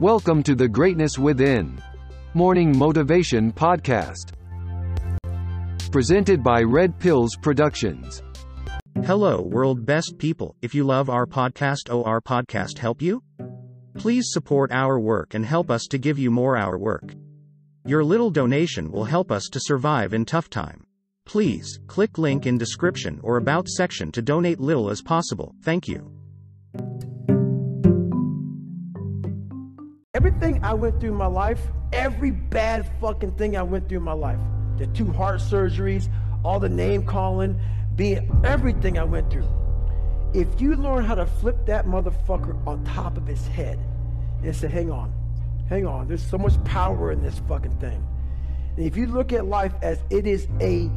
Welcome to the Greatness Within Morning Motivation Podcast. Presented by Red Pills Productions. Hello, world best people. If you love our podcast, oh, our podcast help you? Please support our work and help us to give you more our work. Your little donation will help us to survive in tough time. Please, click link in description or about section to donate little as possible. Thank you. Everything I went through in my life, every bad fucking thing I went through in my life, the two heart surgeries, all the name calling, being everything I went through. If you learn how to flip that motherfucker on top of his head and say, hang on, hang on, there's so much power in this fucking thing. And if you look at life as it is a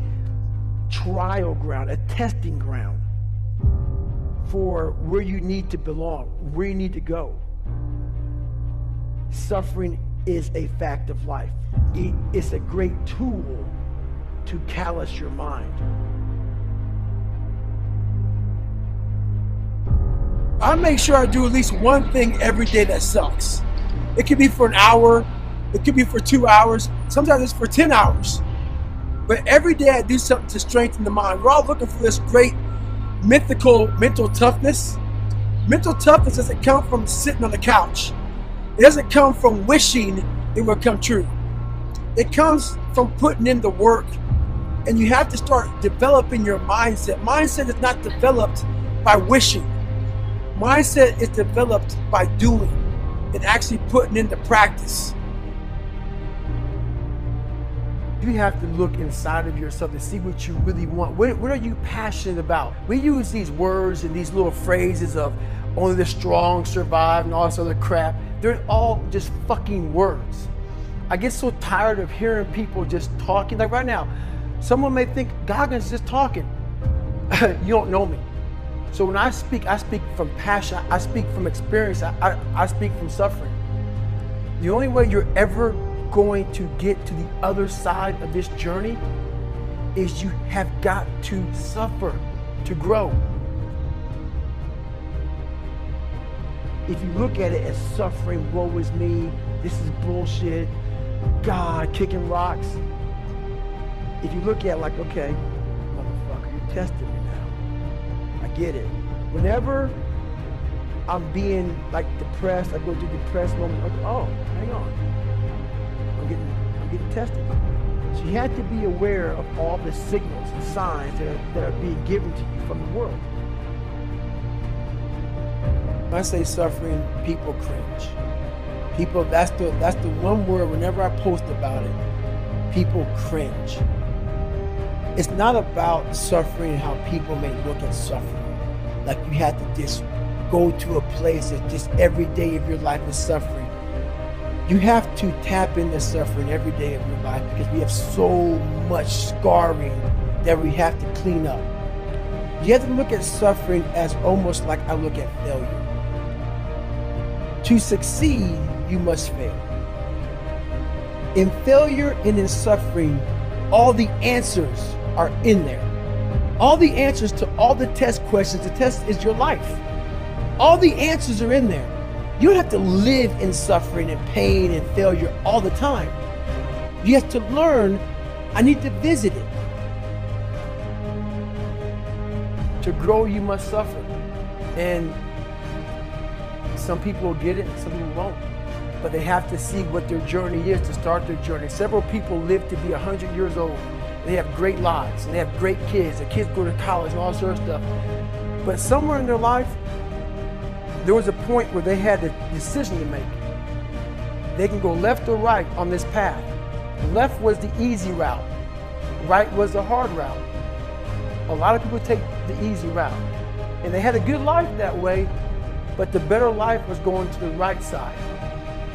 trial ground, a testing ground for where you need to belong, where you need to go. Suffering is a fact of life. It's a great tool to callous your mind. I make sure I do at least one thing every day that sucks. It could be for an hour, it could be for two hours, sometimes it's for 10 hours. But every day I do something to strengthen the mind. We're all looking for this great mythical mental toughness. Mental toughness doesn't come from sitting on the couch. It doesn't come from wishing it will come true. It comes from putting in the work. And you have to start developing your mindset. Mindset is not developed by wishing. Mindset is developed by doing and actually putting into practice. You have to look inside of yourself to see what you really want. What, what are you passionate about? We use these words and these little phrases of only the strong survive and all this other crap. They're all just fucking words. I get so tired of hearing people just talking. Like right now, someone may think Goggins just talking. you don't know me. So when I speak, I speak from passion, I speak from experience, I, I, I speak from suffering. The only way you're ever going to get to the other side of this journey is you have got to suffer to grow. If you look at it as suffering, woe is me, this is bullshit, God kicking rocks. If you look at it like, okay, motherfucker, you're testing me now. I get it. Whenever I'm being like depressed, I go through depressed moments, like, oh, hang on. I'm getting I'm getting tested. So you have to be aware of all the signals and signs that are, that are being given to you from the world. When I say suffering, people cringe. People, that's the that's the one word whenever I post about it, people cringe. It's not about suffering and how people may look at suffering. Like you have to just go to a place that just every day of your life is suffering. You have to tap into suffering every day of your life because we have so much scarring that we have to clean up. You have to look at suffering as almost like I look at failure. To succeed, you must fail. In failure and in suffering, all the answers are in there. All the answers to all the test questions, the test is your life. All the answers are in there. You don't have to live in suffering and pain and failure all the time. You have to learn, I need to visit it. To grow, you must suffer. And some people will get it, and some people won't. But they have to see what their journey is to start their journey. Several people live to be 100 years old. They have great lives and they have great kids. Their kids go to college and all sorts of stuff. But somewhere in their life, there was a point where they had a decision to make. They can go left or right on this path. Left was the easy route, right was the hard route. A lot of people take the easy route. And they had a good life that way, but the better life was going to the right side.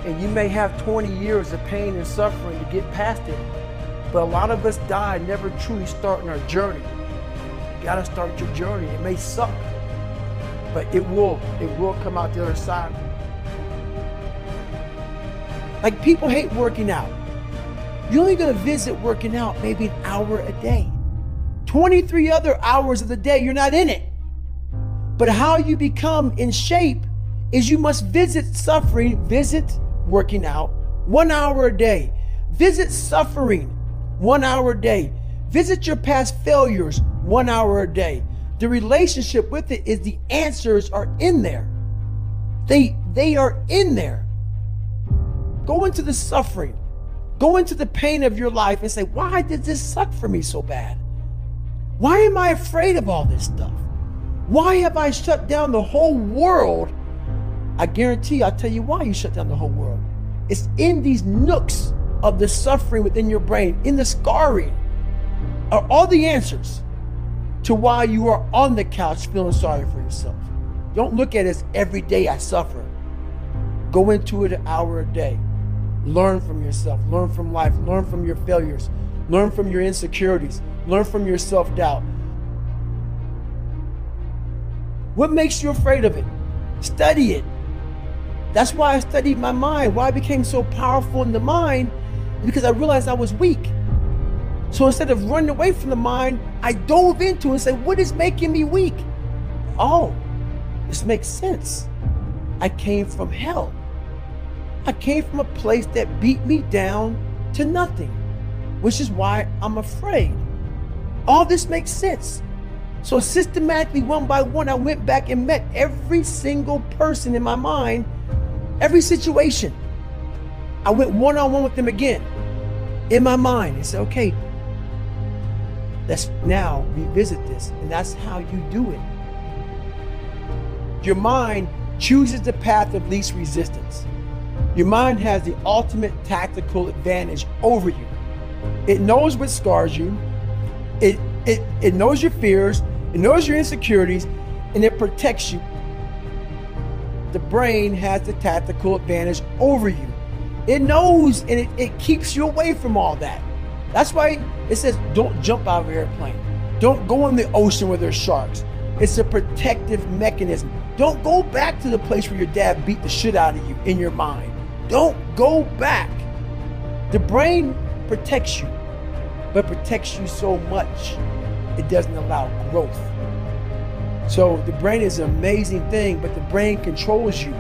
And you may have 20 years of pain and suffering to get past it, but a lot of us die never truly starting our journey. You gotta start your journey. It may suck, but it will, it will come out the other side. Like people hate working out. You're only gonna visit working out maybe an hour a day. 23 other hours of the day, you're not in it. But how you become in shape is you must visit suffering, visit working out one hour a day. Visit suffering one hour a day. Visit your past failures one hour a day. The relationship with it is the answers are in there. They they are in there. Go into the suffering. Go into the pain of your life and say, why did this suck for me so bad? Why am I afraid of all this stuff? Why have I shut down the whole world? I guarantee I'll tell you why you shut down the whole world. It's in these nooks of the suffering within your brain, in the scarring, are all the answers to why you are on the couch feeling sorry for yourself. Don't look at it as every day I suffer. Go into it an hour a day. Learn from yourself, learn from life, learn from your failures, learn from your insecurities, learn from your self doubt. What makes you afraid of it? Study it. That's why I studied my mind. Why I became so powerful in the mind because I realized I was weak. So instead of running away from the mind, I dove into it and said, What is making me weak? Oh, this makes sense. I came from hell. I came from a place that beat me down to nothing, which is why I'm afraid. All this makes sense. So systematically, one by one, I went back and met every single person in my mind, every situation. I went one on one with them again in my mind and said, okay, let's now revisit this. And that's how you do it. Your mind chooses the path of least resistance. Your mind has the ultimate tactical advantage over you. It knows what scars you, it, it, it knows your fears, it knows your insecurities, and it protects you. The brain has the tactical advantage over you. It knows and it, it keeps you away from all that. That's why it says don't jump out of an airplane. Don't go in the ocean where there's sharks. It's a protective mechanism. Don't go back to the place where your dad beat the shit out of you in your mind. Don't go back. The brain protects you, but protects you so much it doesn't allow growth. So the brain is an amazing thing, but the brain controls you.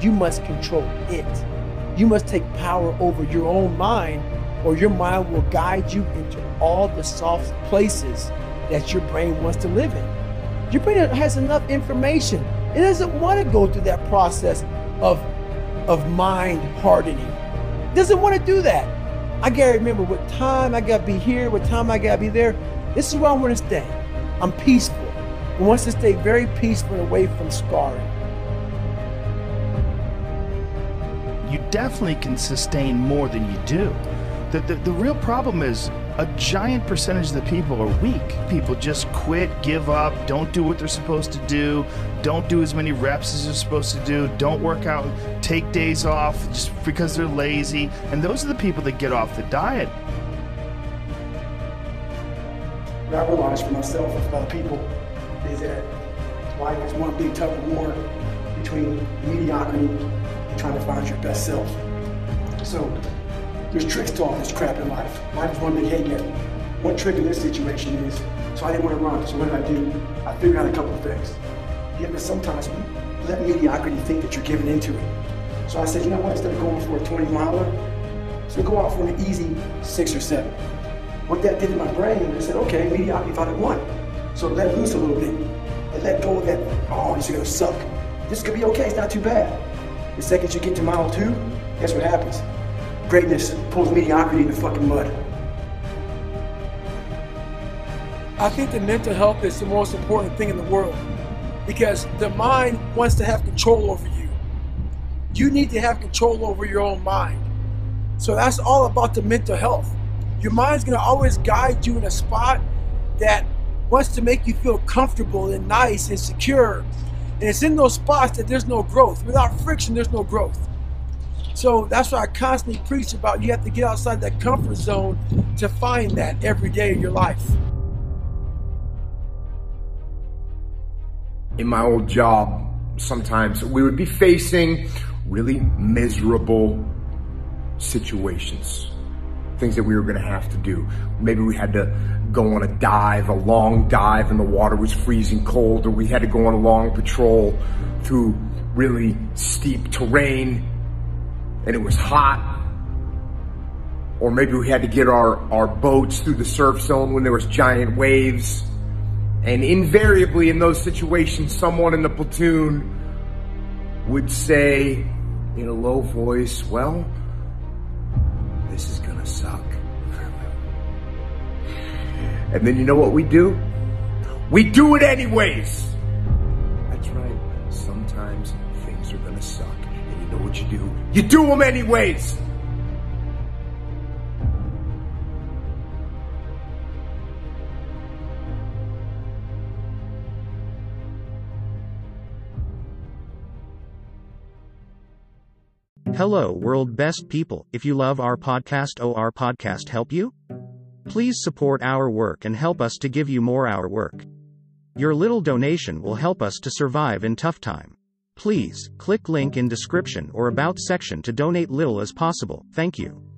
You must control it. You must take power over your own mind, or your mind will guide you into all the soft places that your brain wants to live in. Your brain has enough information. It doesn't want to go through that process of, of mind hardening. It doesn't want to do that. I gotta remember what time I gotta be here, what time I gotta be there. This is where I want to stay. I'm peaceful. I want to stay very peaceful and away from scarring. You definitely can sustain more than you do. The, the, the real problem is a giant percentage of the people are weak. People just quit, give up, don't do what they're supposed to do, don't do as many reps as they're supposed to do, don't work out, take days off just because they're lazy. And those are the people that get off the diet. What I realized for myself and for other people is that life is one big tug of war between mediocrity and trying to find your best self. So there's tricks to all this crap in life. Life is one big hey get. One trick in this situation is, so I didn't want to run, so what did I do? I figured out a couple of things. Yeah, but sometimes let mediocrity think that you're giving into it. So I said, you know what, instead of going for a 20 miler, so we go out for an easy six or seven. What that did in my brain, I said, okay, mediocrity thought it won. So let loose a little bit and let go of that, oh, this is gonna suck. This could be okay, it's not too bad. The second you get to mile two, guess what happens? Greatness pulls mediocrity in the fucking mud. I think that mental health is the most important thing in the world because the mind wants to have control over you. You need to have control over your own mind. So that's all about the mental health. Your mind's to always guide you in a spot that wants to make you feel comfortable and nice and secure. And it's in those spots that there's no growth. Without friction, there's no growth. So that's why I constantly preach about you have to get outside that comfort zone to find that every day of your life. in my old job, sometimes we would be facing really miserable situations, things that we were going to have to do. Maybe we had to go on a dive, a long dive, and the water was freezing cold, or we had to go on a long patrol through really steep terrain. and it was hot. Or maybe we had to get our, our boats through the surf zone when there was giant waves. And invariably in those situations, someone in the platoon would say in a low voice, well, gonna suck. And then you know what we do? We do it anyways. That's right. Sometimes things are gonna suck. And you know what you do? You do them anyways. Hello, world best people. If you love our podcast, oh, our podcast help you? Please support our work and help us to give you more our work. Your little donation will help us to survive in tough time. Please click link in description or about section to donate little as possible. Thank you.